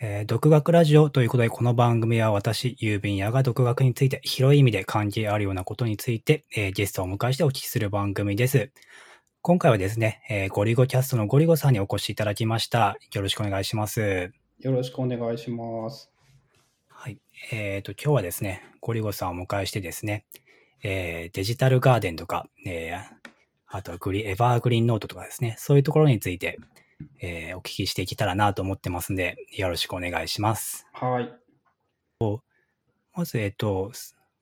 えー独学ラジオということで、この番組は私、郵便屋が独学について広い意味で関係あるようなことについて、えーゲストをお迎えしてお聞きする番組です。今回はですね、えーゴリゴキャストのゴリゴさんにお越しいただきました。よろしくお願いします。よろしくお願いします。はい。えっ、と、今日はですね、ゴリゴさんをお迎えしてですね、えーデジタルガーデンとか、えーあとはグリエバーグリーンノートとかですね、そういうところについて、えーお聞きしていけたらなと思ってますんで、よろしくお願いします。はい。まず、えっと、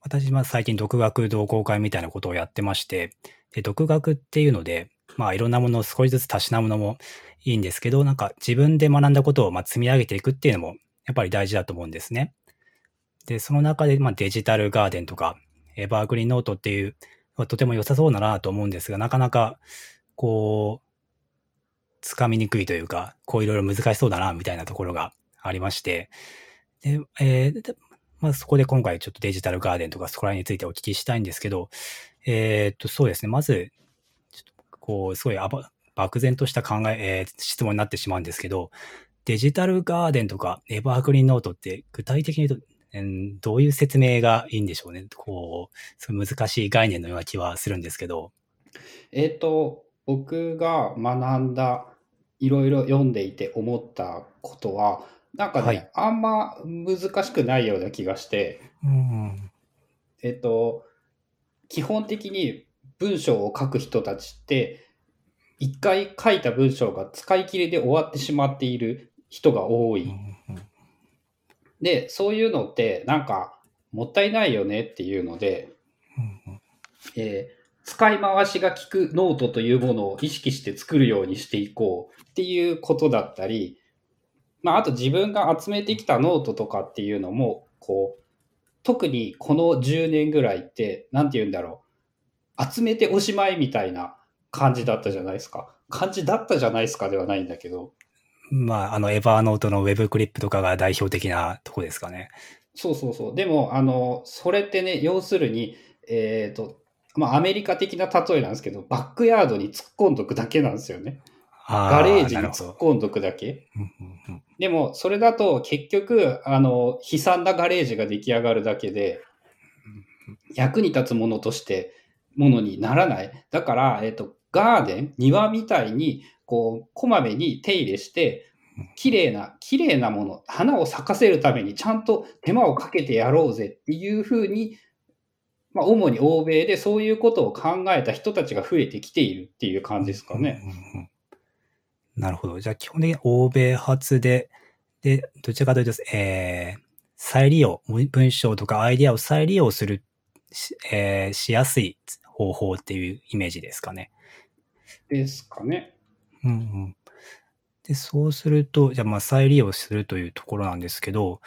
私は最近独学同好会みたいなことをやってまして、で、独学っていうので、まあいろんなものを少しずつたしなむのもいいんですけど、なんか自分で学んだことをまあ積み上げていくっていうのもやっぱり大事だと思うんですね。で、その中でまあデジタルガーデンとか、エバーグリーンノートっていう、まあとても良さそうだなと思うんですが、なかなかこう、つかみにくいというか、こういろいろ難しそうだなみたいなところがありまして、で、えーまあそこで今回ちょっとデジタルガーデンとかそこら辺についてお聞きしたいんですけど、えーっと、そうですね。まず、こう、すごい漠然とした考え、えー質問になってしまうんですけど、デジタルガーデンとかエバーグリーンノートって具体的に言うと、どういう説明がいいんでしょうね。こう、すごい難しい概念のような気はするんですけど。えっ、と、僕が学んだ、いろいろ読んでいて思ったことは、なんかね、はいあんま難しくないような気がして、うん。えっ、と、基本的に文章を書く人たちって、一回書いた文章が使い切りで終わってしまっている人が多い。で、そういうのって、なんか、もったいないよねっていうので、えー使い回しが効くノートというものを意識して作るようにしていこうっていうことだったり、まあ、あと自分が集めてきたノートとかっていうのも、こう、特にこの10年ぐらいって、なんて言うんだろう、集めておしまいみたいな感じだったじゃないですか。感じだったじゃないですかではないんだけど、まあ、あの、エバーノートのウェブクリップとかが代表的なとこですかね。そうそうそう。でも、あの、それってね、要するに、えっ、と、まあ、アメリカ的な例えなんですけど、バックヤードに突っ込んどくだけなんですよね。あガレージに突っ込んどくだけ。でも、それだと結局、あの、悲惨なガレージが出来上がるだけで、役に立つものとして、ものにならない。だから、えっ、と、ガーデン、庭みたいに、こう、こまめに手入れして、綺麗な、綺麗なもの、花を咲かせるためにちゃんと手間をかけてやろうぜっていうふうに、まあ、主に欧米でそういうことを考えた人たちが増えてきているっていう感じですかね。うんうんうんなるほど。じゃあ基本的に欧米発で、で、どちらかというと、えー、再利用、文章とかアイディアを再利用するし,、えーしやすい方法っていうイメージですかね。ですかね。うんうん。で、そうすると、じゃあまあ再利用するというところなんですけど、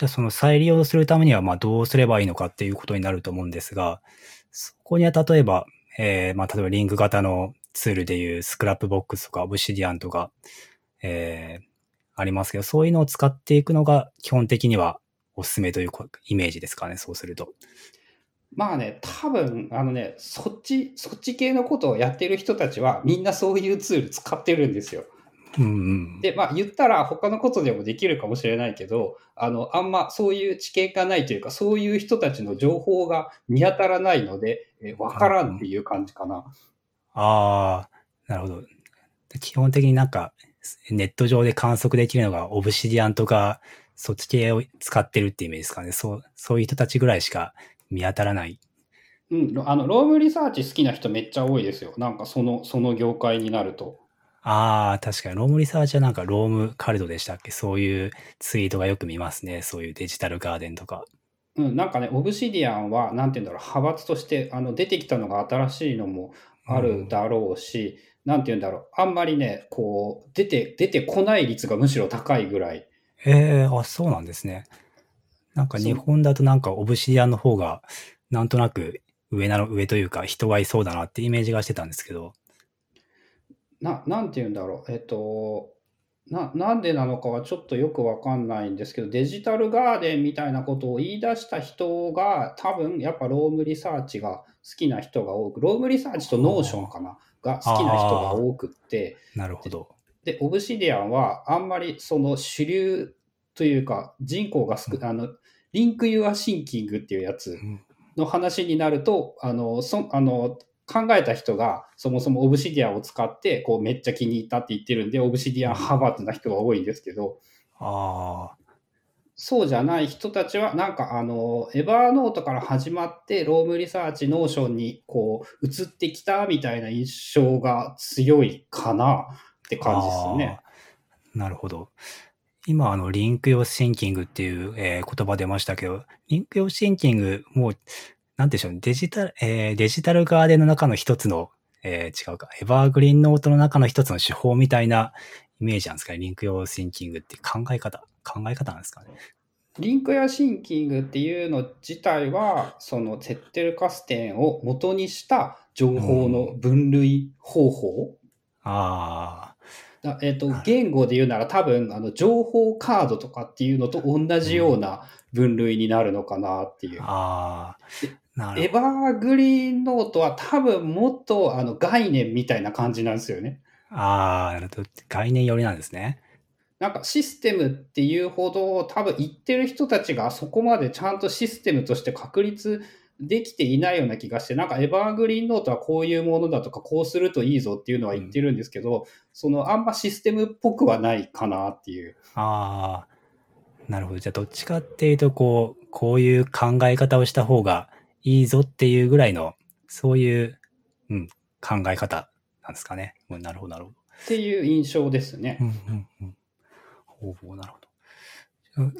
じゃあその再利用するためにはまあどうすればいいのかっていうことになると思うんですが、そこには例えば、えーまあ例えばリンク型のツールでいうスクラップボックスとかオブシディアンとか、えーありますけど、そういうのを使っていくのが基本的にはおすすめというイメージですかね、そうすると。まあね、多分、あのね、そっち、そっち系のことをやってる人たちは、みんなそういうツール使ってるんですよ。うんうん。で、まあ言ったら他のことでもできるかもしれないけど、あの、あんまそういう知見がないというか、そういう人たちの情報が見当たらないので、えわからんっていう感じかな。ああ、なるほど。基本的になんか、ネット上で観測できるのがオブシディアンとか、そっち系を使ってるってイメージですかね。そう、そういう人たちぐらいしか見当たらない。うん、あの、ロームリサーチ好きな人めっちゃ多いですよ。なんかその、その業界になると。ああ、確かにロームリサーチはなんか Roam Cult でしたっけ？そういうツイートがよく見ますね。そういうデジタルガーデンとか。うん、なんかね、オブシディアンは、なんて言うんだろう、派閥として、あの、出てきたのが新しいのもあるだろうし、なんて言うんだろう、あんまりね、こう、出て、出てこない率がむしろ高いぐらい。ええあ、そうなんですね。なんか日本だとなんかオブシディアンの方が、なんとなく上なの、上というか人がいそうだなってイメージがしてたんですけど。な、なんて言うんだろう、えっと、な、なんでなのかはちょっとよくわかんないんですけど、デジタルガーデンみたいなことを言い出した人が、多分やっぱロームリサーチが好きな人が多く、ロームリサーチとノーションかな、が好きな人が多くって、なるほど。で、オブシディアンはあんまりその主流というか人口が少あの、 Link Your Thinking っていうやつうん。の話になると、あの、そあの考えた人がそもそもオブシディアンを使ってこうめっちゃ気に入ったって言ってるんで、オブシディアン派閥な人が多いんですけど、あそうじゃない人たちは、なんかあの、エバーノートから始まって、ロームリサーチ、ノーションにこう、移ってきたみたいな印象が強いかなってあ。感じですね。なるほど。今、あの、リンク用シンキングっていう、えー言葉出ましたけど、リンク用シンキング、もう、なんでしょうね、デジタル、えーデジタルガーデンの中の一つの、えー違うか、エバーグリーンノートの中の一つの手法みたいなイメージなんですかね、リンク用シンキングって考え方、考え方なんですかね。リンクやシンキングっていうの自体は、そのゼッテルカステンを元にした情報の分類方法。あだえっとはい言語で言うなら多分あの情報カードとかっていうのと同じような分類になるのかなっていう。あ、。ああ、なるエ。バーグリーンノートは多分もっとあの概念みたいな感じなんですよね。ああ、なるほど。概念寄りなんですね。なんかシステムっていうほど多分言ってる人たちがそこまでちゃんとシステムとして確立できていないような気がして、なんかエバーグリーンノートはこういうものだとかこうするといいぞっていうのは言ってるんですけど、そのあんまシステムっぽくはないかなっていう。ああ、なるほど。じゃあ、どっちかっていうと、こう、こういう考え方をした方がいいぞっていうぐらいの、そういう、うん、考え方なんですかね。うん、なるほど、なるほど。っていう印象ですね。うん、うん、うん。ほうほう、なるほど。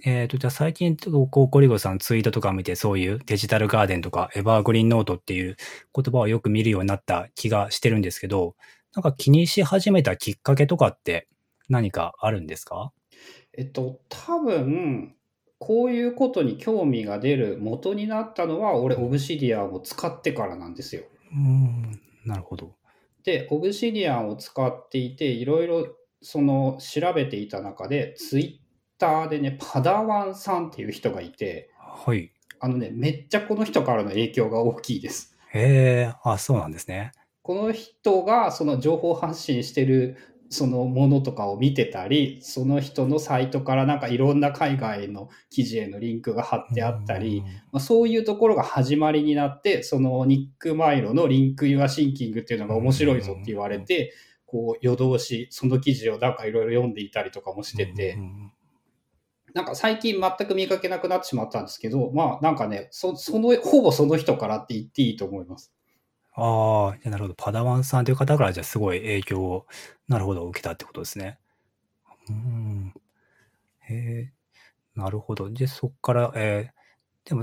えっ、と、じゃあ最近、こう、コリゴさんツイートとか見て、そういうデジタルガーデンとか、エバーグリーンノートっていう言葉をよく見るようになった気がしてるんですけど、なんか気にし始めたきっかけとかって何かあるんですか？えっと、多分、こういうことに興味が出る元になったのは、俺、オブシディアンを使ってからなんですよ。うん、なるほど。で、オブシディアンを使っていて、いろいろその調べていた中で、ツイッターでね、パダワンさんっていう人がいて、はい。あのね、めっちゃこの人からの影響が大きいです。へえ、あ、そうなんですね。この人がその情報発信してるそのものとかを見てたり、その人のサイトからなんかいろんな海外の記事へのリンクが貼ってあったり、まあ、そういうところが始まりになって、そのニック・マイロのリンク・ユア・シンキングっていうのが面白いぞって言われて、こう夜通しその記事をなんかいろいろ読んでいたりとかもしてて。なんか最近全く見かけなくなってしまったんですけど、まあなんかね、そその、ほぼその人からって言っていいと思います。ああ、じゃあなるほど。パダワンさんという方からじゃあすごい影響を、なるほど、受けたってことですね。うん。へえ、なるほど。で、そっから、えーでも、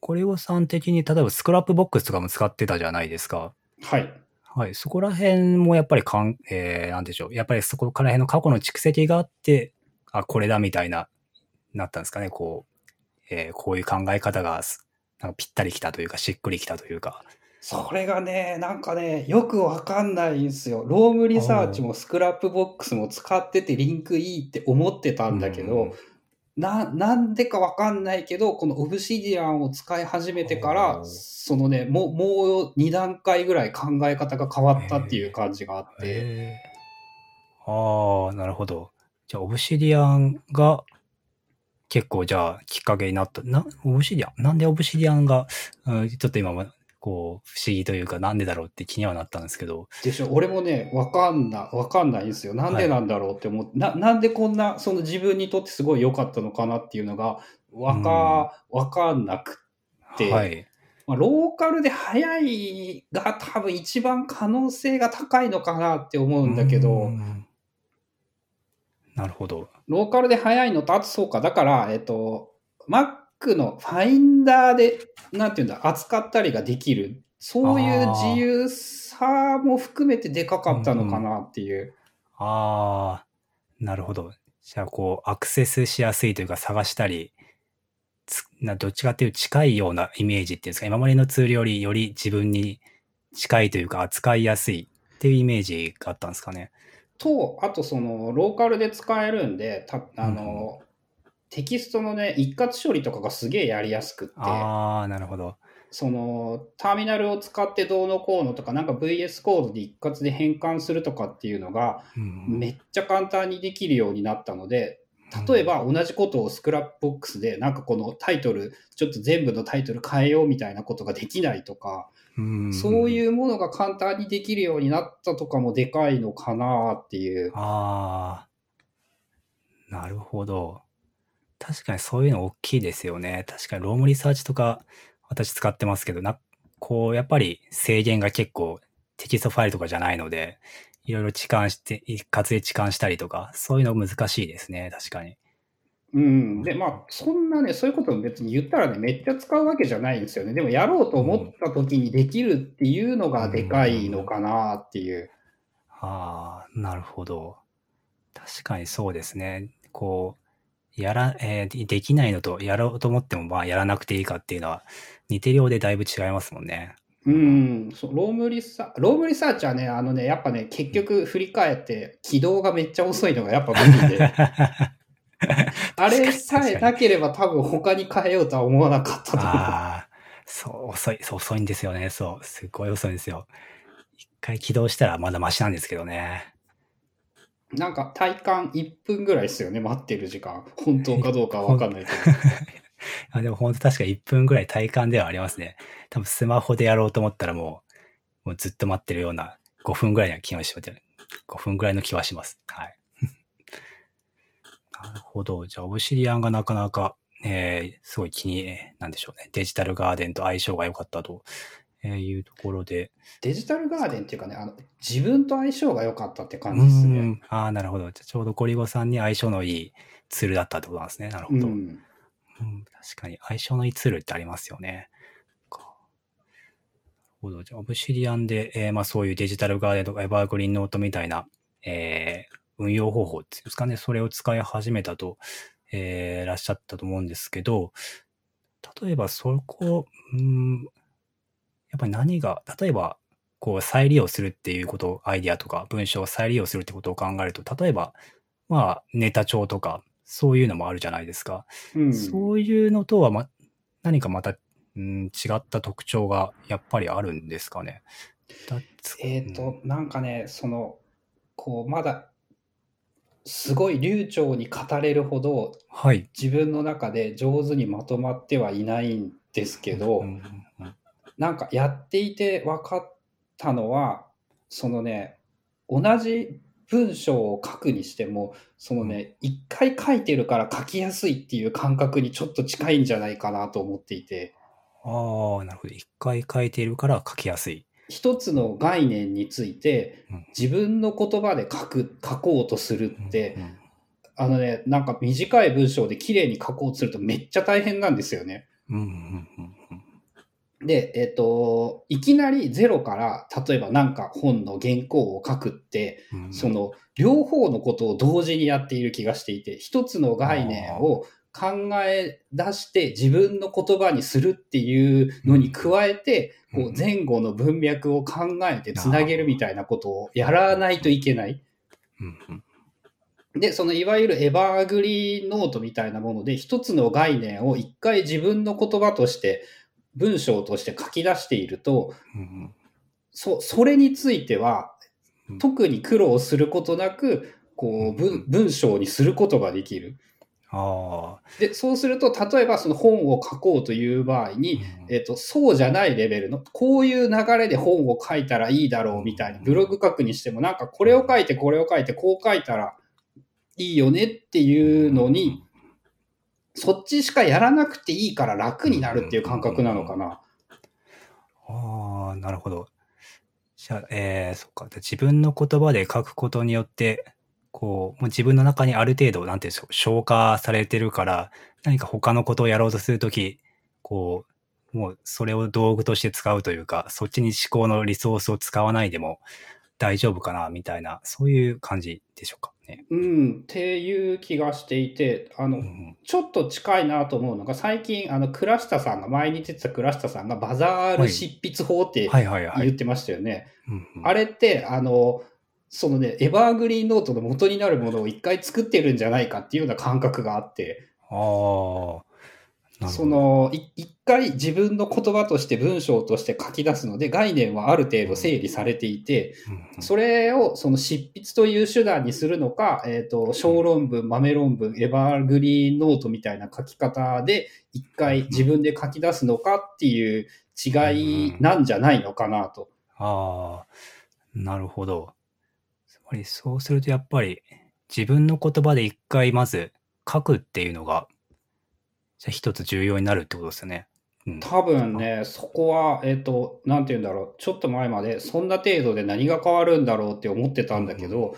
ごりゅごさん的に、例えば Scrapbox とかも使ってたじゃないですか。はい。はい。そこら辺もやっぱりかん、えー、なんでしょう。やっぱりそこから辺の過去の蓄積があって、あ、これだみたいな、なったんですかね。こう、えーこういう考え方がす、なんかぴったりきたというか、しっくりきたというか。それがね、なんかね、よくわかんないんですよ。 Roam Research も Scrapbox も使っててリンクいいって思ってたんだけど、うんな、なんでかわかんないけど、この Obsidian を使い始めてから、そのね、もう、もう2段階ぐらい考え方が変わったっていう感じがあって、ああ、なるほど。じゃあ、オブシディアンが結構じゃあきっかけになった。な、オブシディアン？なんでオブシディアンが、うんちょっと今はこう、不思議というか、なんでだろうって気にはなったんですけど。でしょ俺もね、わかんな、わかんないんですよ。なんでなんだろうって思って、な、なんでこんな、その自分にとってすごい良かったのかなっていうのが、わか、わかんなくではい。まあ、ローカルで早いが多分一番可能性が高いのかなって思うんだけうど、んなるほど。ローカルで早いのと、あとそうか、だから、えっと、Mac のファインダーで、なんていうんだ、扱ったりができる。そういう自由さも含めてでかかったのかなっていう。ああ、なるほど。じゃあ、こう、アクセスしやすいというか、探したり、つなどっちかっていう近いようなイメージっていうんですか、今までのツールよりより自分に近いというか、扱いやすいっていうイメージがあったんですかね。と、あとその、ローカルで使えるんで、たあの、テキストのね、一括処理とかがすげえやりやすくって。ああ、なるほど。そのターミナルを使ってどうのこうのとか、なんか VS コードで一括で変換するとかっていうのが、うんめっちゃ簡単にできるようになったので、例えば同じことを Scrapbox で、なんかこのタイトル、ちょっと全部のタイトル変えようみたいなことができないとか、うんそういうものが簡単にできるようになったとかもでかいのかなっていう。ああ、なるほど。確かにそういうの大きいですよね。確かに Roam Research とか私使ってますけど、な、こう、やっぱり制限が結構テキストファイルとかじゃないので、いろいろ置換して、一括で置換したりとか、そういうの難しいですね。確かに。うん。で、まあ、そんなね、そういうことも別に言ったらね、めっちゃ使うわけじゃないんですよね。でも、やろうと思った時にできるっていうのがでかいのかなっていう。ああ、なるほど。確かにそうですね。こう、やら、えーできないのと、やろうと思っても、まあ、やらなくていいかっていうのは、似てるようでだいぶ違いますもんね。うん、そうロームリサ Roam Research はね、あのね、やっぱね、結局振り返って、起動がめっちゃ遅いのがやっぱ無理で、あれさえなければ多分他に変えようとは思わなかったと思う。ああ、そう、遅い、そう、遅いんですよね。そう、すっごい遅いんですよ。一回起動したらまだマシなんですけどね。なんか体感1分ぐらいですよね、待ってる時間。本当かどうかわかんないけど。あでも本当確か1分ぐらい体感ではありますね。多分スマホでやろうと思ったらもう、もうずっと待ってるような5分ぐらいの気がします。5分ぐらいの気はします。はい。なるほど。じゃあ、オブシディアンがなかなか、えーすごい気に、なんでしょうね。デジタルガーデンと相性が良かったとえーいうところで。デジタルガーデンっていうかね、あの自分と相性が良かったってう感じですね。ん。ああ、なるほど。じゃあちょうどゴリゴさんに相性のいいツールだったってことなんですね。なるほど。うん。うん、確かに相性のいいツールってありますよね。かなるほど。じゃあ、オブシディアンで、えーまあそういうデジタルガーデンとかエバーグリーンノートみたいな、えー運用方法っていうんですかね、それを使い始めたと、えーらっしゃったと思うんですけど、例えばそこ、うん、やっぱり何が、例えば、こう再利用するっていうこと、アイディアとか文章を再利用するってことを考えると、例えば、まあ、ネタ帳とか、そういうのもあるじゃないですか。うん、そういうのとは、ま、何かまた、うん、違った特徴がやっぱりあるんですかね。だえっ、と、なんかね、その、こう、まだ、すごい流暢に語れるほど、はい。自分の中で上手にまとまってはいないんですけど、うんうんなんかやっていて分かったのは、そのね、同じ文章を書くにしても、そのね、一回書いてるから書きやすいっていう感覚にちょっと近いんじゃないかなと思っていて、ああ、なるほど。一回書いているから書きやすい。一つの概念についてうん自分の言葉で書く、書こうとするってう、んあのね、なんか短い文章で綺麗に書こうとするとめっちゃ大変なんですよね。うんうんうんうんで、えっ、と、いきなりゼロから、例えばなんか本の原稿を書くって、うん。その両方のことを同時にやっている気がしていて、一つの概念を考え出して自分の言葉にするっていうのに加えて、うん。こう前後の文脈を考えてつなげるみたいなことをやらないといけない。で、そのいわゆるエバーグリーンノートみたいなもので、一つの概念を一回自分の言葉として、文章として書き出していると、うんそ、それについてはうん、特に苦労することなく、こう、うん文文章にすることができる。で、そうすると、例えばその本を書こうという場合に、うんえっと、そうじゃないレベルの、こういう流れで本を書いたらいいだろうみたいに、ブログ書くにしても、なんかこれを書いて、これを書いて、こう書いたらいいよねっていうのに、そっちしかやらなくていいから楽になるっていう感覚なのかな。ああ、なるほど。じゃあ、えー、そっか。自分の言葉で書くことによって、こう、もう自分の中にある程度、なんていうんでしょう、消化されてるから、何か他のことをやろうとするとき、こう、もうそれを道具として使うというか、そっちに思考のリソースを使わないでも大丈夫かな、みたいな、そういう感じでしょうかね。うん、っていう気がしていて、あの、うんちょっと近いなと思うのが、最近、あの、倉下さんが、前に出てた倉下さんが、バザール執筆法って。言ってましたよね。あれって、あの、そのね、エバーグリーンノートの元になるものを一回作ってるんじゃないかっていうような感覚があって、ああ、そ、の、い一回自分の言葉として文章として書き出すので、概念はある程度整理されていて、それをその執筆という手段にするのか、えっ、と、小論文、豆論文、エバーグリーンノートみたいな書き方で、一回自分で書き出すのかっていう違いなんじゃないのかなと。ああ、なるほど。つまりそうするとやっぱり自分の言葉で一回まず書くっていうのが、じゃあ一つ重要になるってことですよね。うん、多分ね、そこは、えっ、と、なんて言うんだろう、ちょっと前までそんな程度で何が変わるんだろうって思ってたんだけど、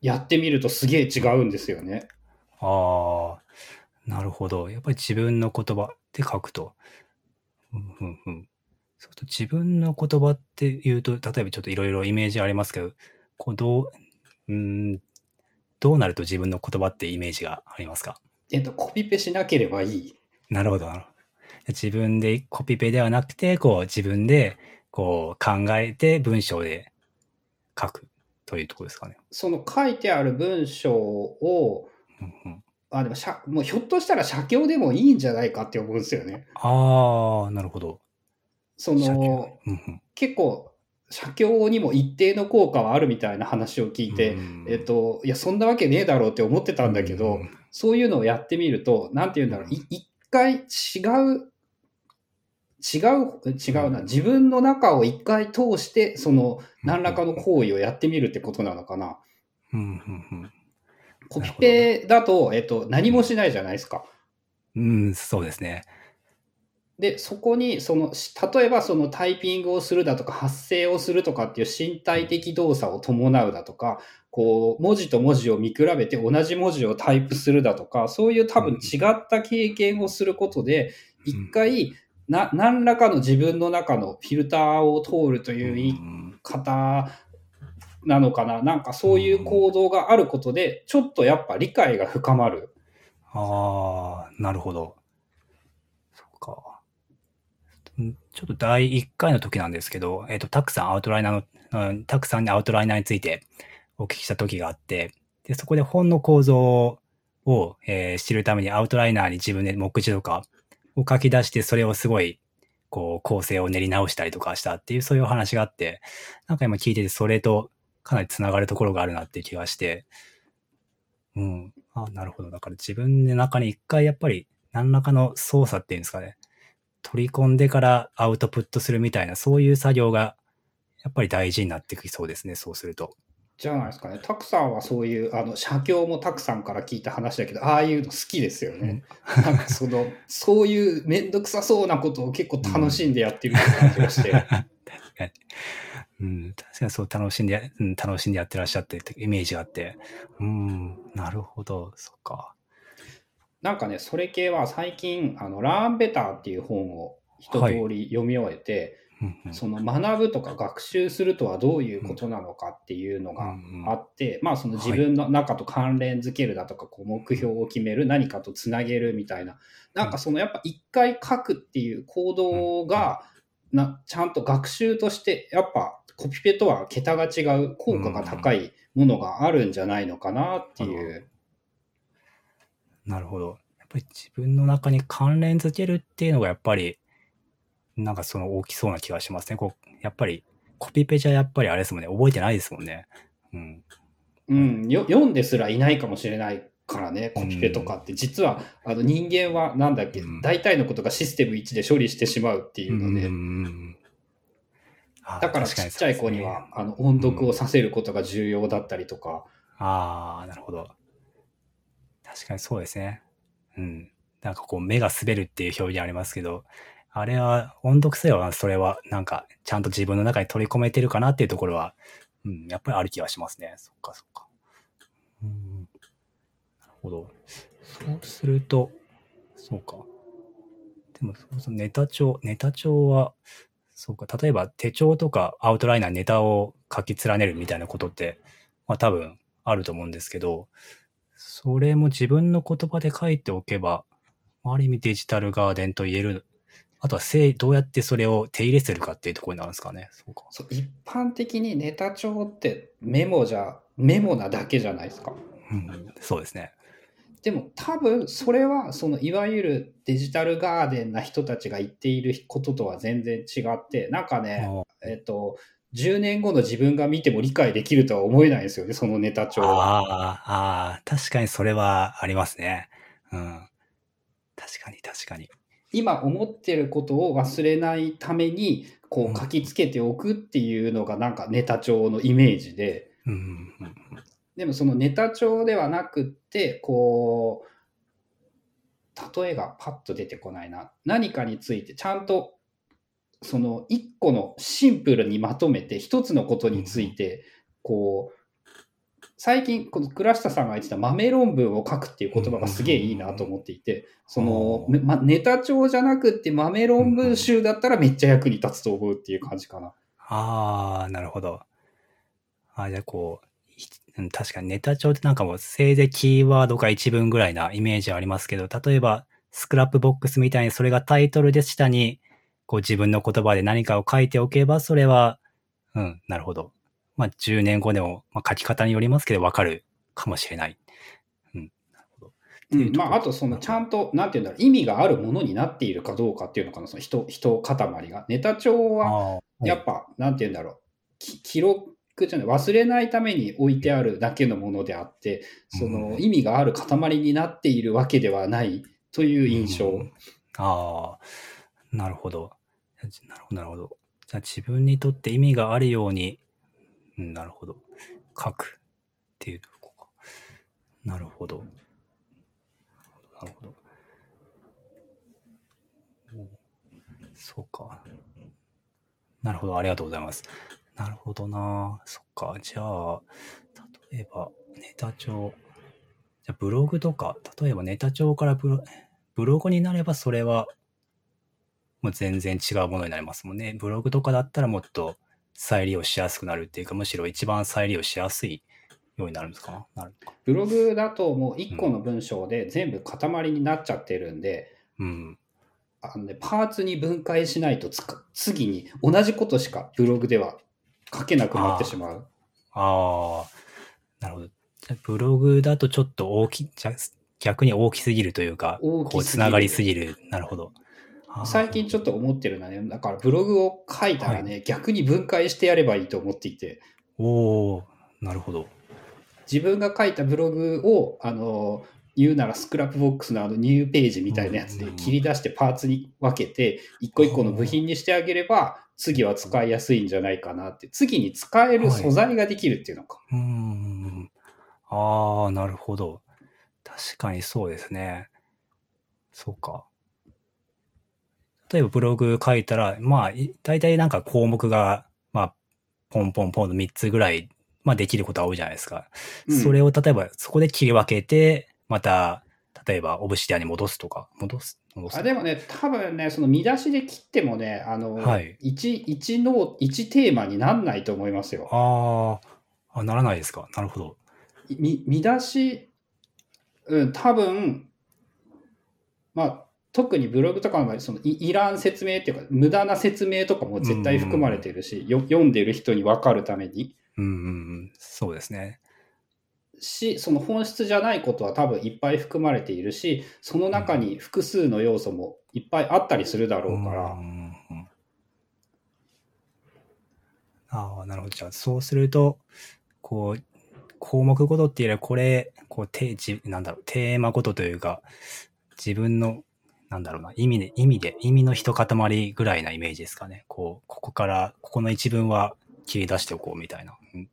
やってみるとすげえ違うんですよね。ああ、なるほど。やっぱり自分の言葉で書くと。うんうんうん。と自分の言葉っていうと、例えばちょっといろいろイメージありますけど、こうどう、うーん、どうなると自分の言葉ってイメージがありますか？えっ、と、コピペしなければいい。なるほど。自分でコピペではなくて、こう自分でこう考えて文章で書くというところですかね。その書いてある文章を、うんうん、あ、でもしゃ、もうひょっとしたら写経でもいいんじゃないかって思うんですよね。ああ、なるほど。その、うんうん結構、写経にも一定の効果はあるみたいな話を聞いて、うんえっと、いや、そんなわけねえだろうって思ってたんだけど、うんそういうのをやってみると、なんて言うんだろう、い一回違う、違う、違うな、自分の中を一回通して、その、何らかの行為をやってみるってことなのかな。うんうんコピペだと、えっと、何もしないじゃないですか。うん、うん、そうですね。で、そこに、その、し例えばそのタイピングをするだとか、発声をするとかっていう身体的動作を伴うだとか、こう、文字と文字を見比べて同じ文字をタイプするだとか、そういう多分違った経験をすることで、一回、な、何らかの自分の中のフィルターを通るという言いん方なのかな。なんかそういう行動があることで、ちょっとやっぱ理解が深まる。ああ、なるほど。そうか。ちょっと第1回の時なんですけど、えっ、と、たくさんアウトライナーの、うん、たくさんにアウトライナーについてお聞きした時があって、で、そこで本の構造を、えー知るためにアウトライナーに自分で目次とかを書き出して、それをすごい、こう、構成を練り直したりとかしたっていう、そういうお話があって、なんか今聞いてて、それとかなり繋がるところがあるなっていう気がして、うん。あ、なるほど。だから自分の中に一回やっぱり何らかの操作っていうんですかね。取り込んでからアウトプットするみたいな、そういう作業がやっぱり大事になってきそうですね。そうすると。じゃないですかね。たくさんはそういう、あの、写経もたくさんから聞いた話だけど、ああいうの好きですよね。なんかその、そういうめんどくさそうなことを結構楽しんでやってる感じがして。確かに。うん、確かにそう楽しんでや、うん、楽しんでやってらっしゃってってイメージがあって。うん、なるほど。そっか。なんかね、それ系は最近、あの、ラーンベターっていう本を一通り読み終えて、うんうん。その学ぶとか学習するとはどういうことなのかっていうのがうんあって、まあその自分の中と関連づけるだとか、こう目標を決める、何かとつなげるみたいな、なんかそのやっぱ一回書くっていう行動が、なちゃんと学習として、やっぱコピペとは桁が違う、効果が高いものがあるんじゃないのかなっていう。なるほど。やっぱり自分の中に関連づけるっていうのがやっぱり、なんかその大きそうな気がしますね。こう、やっぱりコピペじゃやっぱりあれですもんね。覚えてないですもんね。うん。うん、よ読んですらいないかもしれないからね、コピペとかって。実は、あの人間はなんだっけ、うん大体のことがシステム1で処理してしまうっていうので、うんあだからちっちゃい子には、あの音読をさせることが重要だったりとか、ああ、なるほど。確かにそうですね。うん。なんかこう、目が滑るっていう表現ありますけど、あれは、音読性は、それは、なんか、ちゃんと自分の中に取り込めてるかなっていうところは、うん、やっぱりある気がしますね。そっか、そっか。うん。なるほど。そうすると、そうか。でも、そうそうネタ帳、ネタ帳は、そうか、例えば手帳とかアウトライナーネタを書き連ねるみたいなことって、まあ多分あると思うんですけど、それも自分の言葉で書いておけば、ある意味デジタルガーデンと言える。あとはせい、どうやってそれを手入れするかっていうところになるんですかね。そうか。そう一般的にネタ帳ってメモじゃ、メモなだけじゃないですか。うん、そうですね。でも多分それはそのいわゆるデジタルガーデンな人たちが言っていることとは全然違ってなんかね、えっと10年後の自分が見ても理解できるとは思えないんですよねそのネタ帳は。ああ、確かにそれはありますね。うん。確かに確かに。今思ってることを忘れないためにこう書きつけておくっていうのがなんかネタ帳のイメージで、うんでもそのネタ帳ではなくってこう例えがパッと出てこないな何かについてちゃんとその一個のシンプルにまとめて一つのことについてこう最近この倉下さんが言ってた豆論文を書くっていう言葉がすげえいいなと思っていてその、うんま、ネタ帳じゃなくって豆論文集だったらめっちゃ役に立つと思うっていう感じかな。ああ、なるほど。あじゃあこう、確かにネタ帳ってなんかもうせいぜいキーワードが一文ぐらいなイメージありますけど、例えばスクラップボックスみたいにそれがタイトルで下にこう自分の言葉で何かを書いておけば、それは、うん、なるほど。まあ10年後でも、まあ、書き方によりますけどわかるかもしれない。うん、なるほど。うまあ、あとそのちゃんと、なんていうんだろう、意味があるものになっているかどうかっていうのかな、その人、人塊が。ネタ帳は、やっぱ、なんていうんだろう、き記録じゃない、忘れないために置いてあるだけのものであって、そのうん意味がある塊になっているわけではないという印象。うんああ、なるほど。なるほど、なるほど。じゃあ自分にとって意味があるように、うん、なるほど。書くっていうとこか。なるほど。なるほど。そうか。なるほど、ありがとうございます。なるほどな。そっか。じゃあ、例えば、ネタ帳。じゃあ、ブログとか、例えばネタ帳からブロブログになればそれはもう全然違うものになりますもんね。ブログとかだったらもっと再利用しやすくなるっていうか、むしろ一番再利用しやすいようになるんですか？なる。ブログだともう一個の文章で全部塊になっちゃってるんで、うん。あのね、パーツに分解しないと次に同じことしかブログでは書けなくなってしまう。ああ、なるほど。ブログだとちょっと大き、じゃ逆に大きすぎるというか、こうつながりすぎる。なるほど。最近ちょっと思ってるのはね、だからブログを書いたらね、逆に分解してやればいいと思っていて、おおなるほど。自分が書いたブログを、あの、言うなら Scrapbox のあの New Page みたいなやつで切り出してパーツに分けて、一個一個の部品にしてあげれば、次は使いやすいんじゃないかなって、次に使える素材ができるっていうのか。うーん。ああ、なるほど。確かにそうですね。そうか。例えばブログ書いたら、まあ、い大体なんか項目が、まあ、ポンポンポンの3つぐらい、まあできることは多いじゃないですか。うんそれを例えばそこで切り分けて、また、例えばオブシディアに戻すとか、戻す戻すあでもね、多分ね、その見出しで切ってもね、あの、はい一一の一テーマになんないと思いますよ。あーあ、ならないですか？なるほど。み見出し、うん、多分、まあ、特にブログとかの場合、そのいいらん説明っていうか、無駄な説明とかも絶対含まれてるし、よ読んでる人に分かるために。うんうんうん、そうですね。し、その本質じゃないことは多分いっぱい含まれているし、その中に複数の要素もいっぱいあったりするだろうから、んうんうんああ、なるほど。じゃあ、そうすると、こう、項目ごとっていうよりは、これ、こう、テなんだろう、テーマごとというか、自分の、なんだろうな、意味で、意味で、意味の一塊ぐらいなイメージですかね。こう、ここから、ここの一文は切り出しておこうみたいな。うん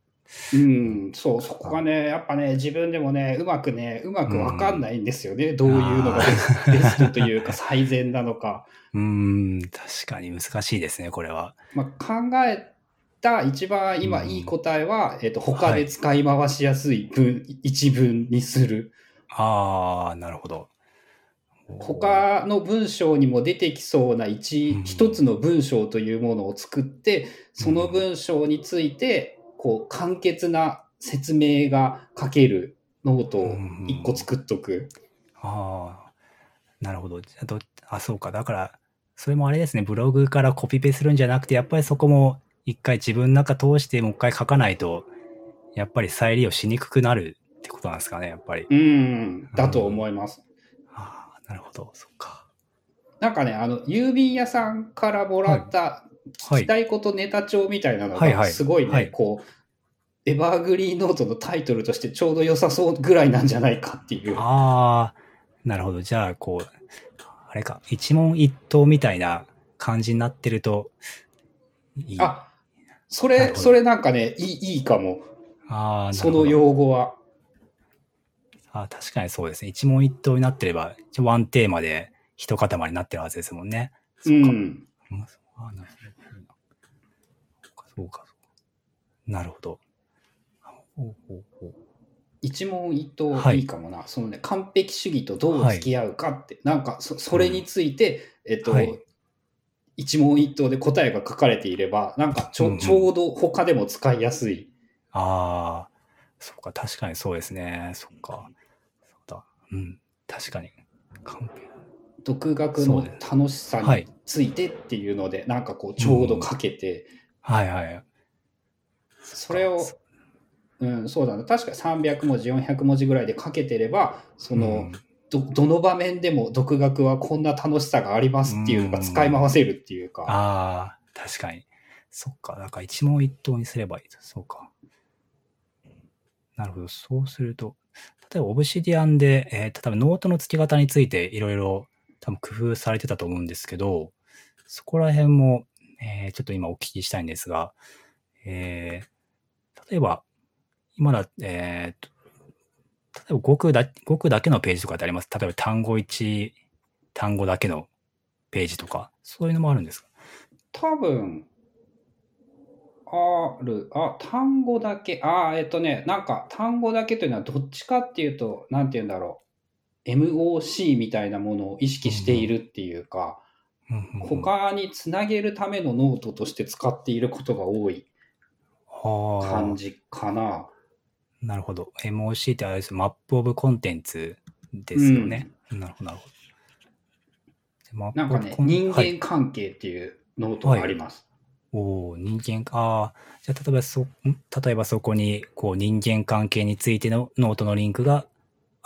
うん、そう、そこがね、やっぱね、自分でもね、うまくね、うまくわかんないんですよね。どういうのがベストというか、最善なのか。うーん、確かに難しいですね、これは。まあ、考えた一番今うんいい答えは、えっ、と、他ではい使い回しやすい文、一文にする。ああ、なるほど。他の文章にも出てきそうな一、うん一つの文章というものを作って、その文章について、こう、簡潔な説明が書けるノートを一個作っとく。ああ、なるほど。あど、あ、そうか。だから、それもあれですね、ブログからコピペするんじゃなくて、やっぱりそこも一回自分の中通してもう一回書かないと、やっぱり再利用しにくくなるってことなんですかね、やっぱり。うん、だと思います。ああ、なるほど、そっか。なんかね、あの、郵便屋さんからもらった、はい聞きたいことネタ帳みたいなのが、はいはいすごいね、はいこう、エバーグリーンノートのタイトルとしてちょうど良さそうぐらいなんじゃないかっていう。ああ、なるほど。じゃあ、こう、あれか、一問一答みたいな感じになってるといい。あ、それ、それなんかね、いいいいかも。あーその用語は。あ確かにそうですね。一問一答になってれば、ワンテーマで一塊になってるはずですもんね。うそうか。ん。うんあなるほどそうか、そうか。なるほど。ほうほうほう一問一答はいいいかもな。そのね、完璧主義とどう付き合うかって、なんかそ、それについて、えっと、はい一問一答で答えが書かれていれば、なんかちょ,、うんうんちょうど他でも使いやすい。ああ、そっか、確かにそうですね。そっか。そうん、確かに。完璧独学の楽しさはいについてっていうので、なんかこう、ちょうど書けて、はいはい。それを、うん、そうだな。確か300文字、400文字ぐらいで書けてれば、その、うんどどの場面でも独学はこんな楽しさがありますっていうのが使い回せるっていうか。ああ、確かに。そっか。だから一問一答にすればいいと。そうか。なるほど。そうすると、例えば Obsidian で、えー、例えばノートの付け方についていろいろ多分工夫されてたと思うんですけど、そこら辺も、えーちょっと今お聞きしたいんですが、えー例えば、今だ、えーと、例えば語句だ、語句だけのページとかってあります。例えば単語1、単語だけのページとか、そういうのもあるんですか？多分、ある、あ、単語だけ、あ、えっとね、なんか単語だけというのはどっちかっていうと、なんて言うんだろう。MOC みたいなものを意識しているっていうか、うんうんうん他につなげるためのノートとして使っていることが多いはあ感じかな。なるほど。MOC ってあれです Map of Contentsですよね。なるほど、なるほど。なんかね、人はい間関係っていうノートがあります。おー人間、ああ、じゃあ例えばそ、ん？例えばそこに、こう人間関係についてのノートのリンクが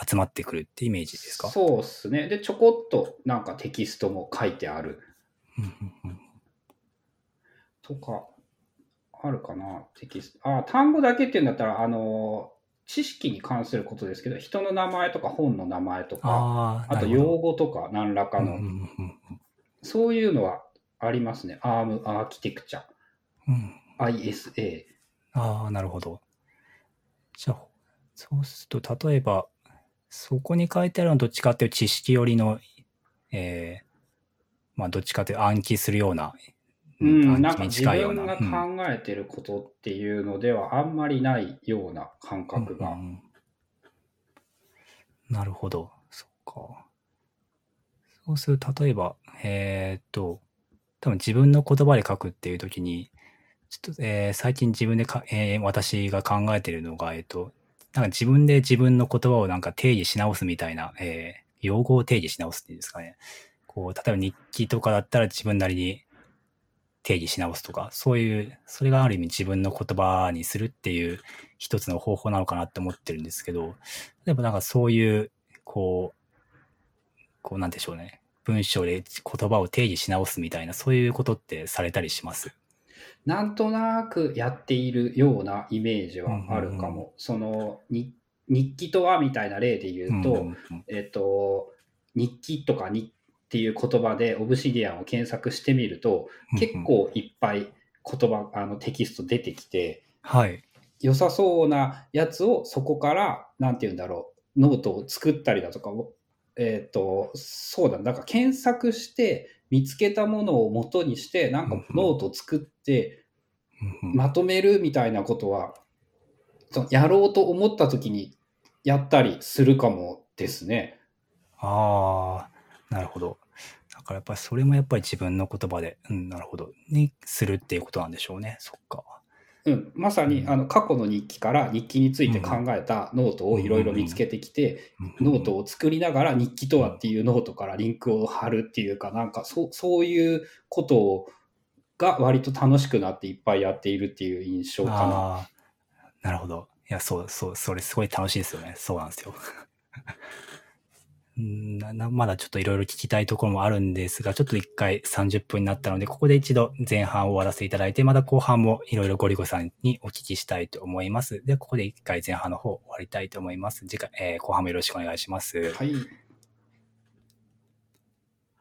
集まってくるってイメージですか？そうっすね。で、ちょこっとなんかテキストも書いてある。とか、あるかな、テキスト。あ、単語だけっていうんだったら、あの、知識に関することですけど、人の名前とか本の名前とか、ああ、あと用語とか何らかの、そういうのはありますね。アームアーキテクチャ、うんうん ISA。ああ、なるほど。じゃあ、そうすると、例えば、そこに書いてあるのはどっちかっていう知識寄りの、えーまあ、どっちかというと暗記するような、うん、なんか自。分がうん考えてることっていうのではあんまりないような感覚が。うんうんなるほど。そっか。そうすると、例えば、えーっと、多分自分の言葉で書くっていう時に、ちょっと、えー最近自分でか、えー私が考えてるのが、えーっと、なんか自分で自分の言葉をなんか定義し直すみたいな、えー用語を定義し直すっていうんですかね。こう、例えば日記とかだったら自分なりに定義し直すとか、そういう、それがある意味自分の言葉にするっていう一つの方法なのかなって思ってるんですけど、例えばなんかそういう、こう、こうなんでしょうね。文章で言葉を定義し直すみたいな、そういうことってされたりします？なんとなくやっているようなイメージはあるかも。うんうんそのに日記とはみたいな例で言うと、うんうんうんえっと、日記とかにっていう言葉でオブシディアンを検索してみると、結構いっぱい言葉、あのテキスト出てきて、はい。良さそうなやつをそこから、なんて言うんだろう、ノートを作ったりだとかを、えっ、と、そうだ、なんか検索して見つけたものを元にして、なんかノートを作ってまとめるみたいなことは、そのやろうと思った時にやったりするかもですね。ああ、なるほど。だからやっぱりそれもやっぱり自分の言葉で、うん、なるほど。にするっていうことなんでしょうね。そっか。うん、まさにうんあの過去の日記から日記について考えたノートをいろいろ見つけてきて、ノートを作りながら日記とはっていうノートからリンクを貼るっていうかなんかそそういうことをが割と楽しくなっていっぱいやっているっていう印象かな。なるほど。や、そう、そう、それすごい楽しいですよね。そうなんですよ。うんまだちょっといろいろ聞きたいところもあるんですが、ちょっと一回30分になったので、ここで一度前半を終わらせていただいて、まだ後半もいろいろゴリゴさんにお聞きしたいと思います。では、ここで一回前半の方終わりたいと思います。次回、えー後半もよろしくお願いします。はい。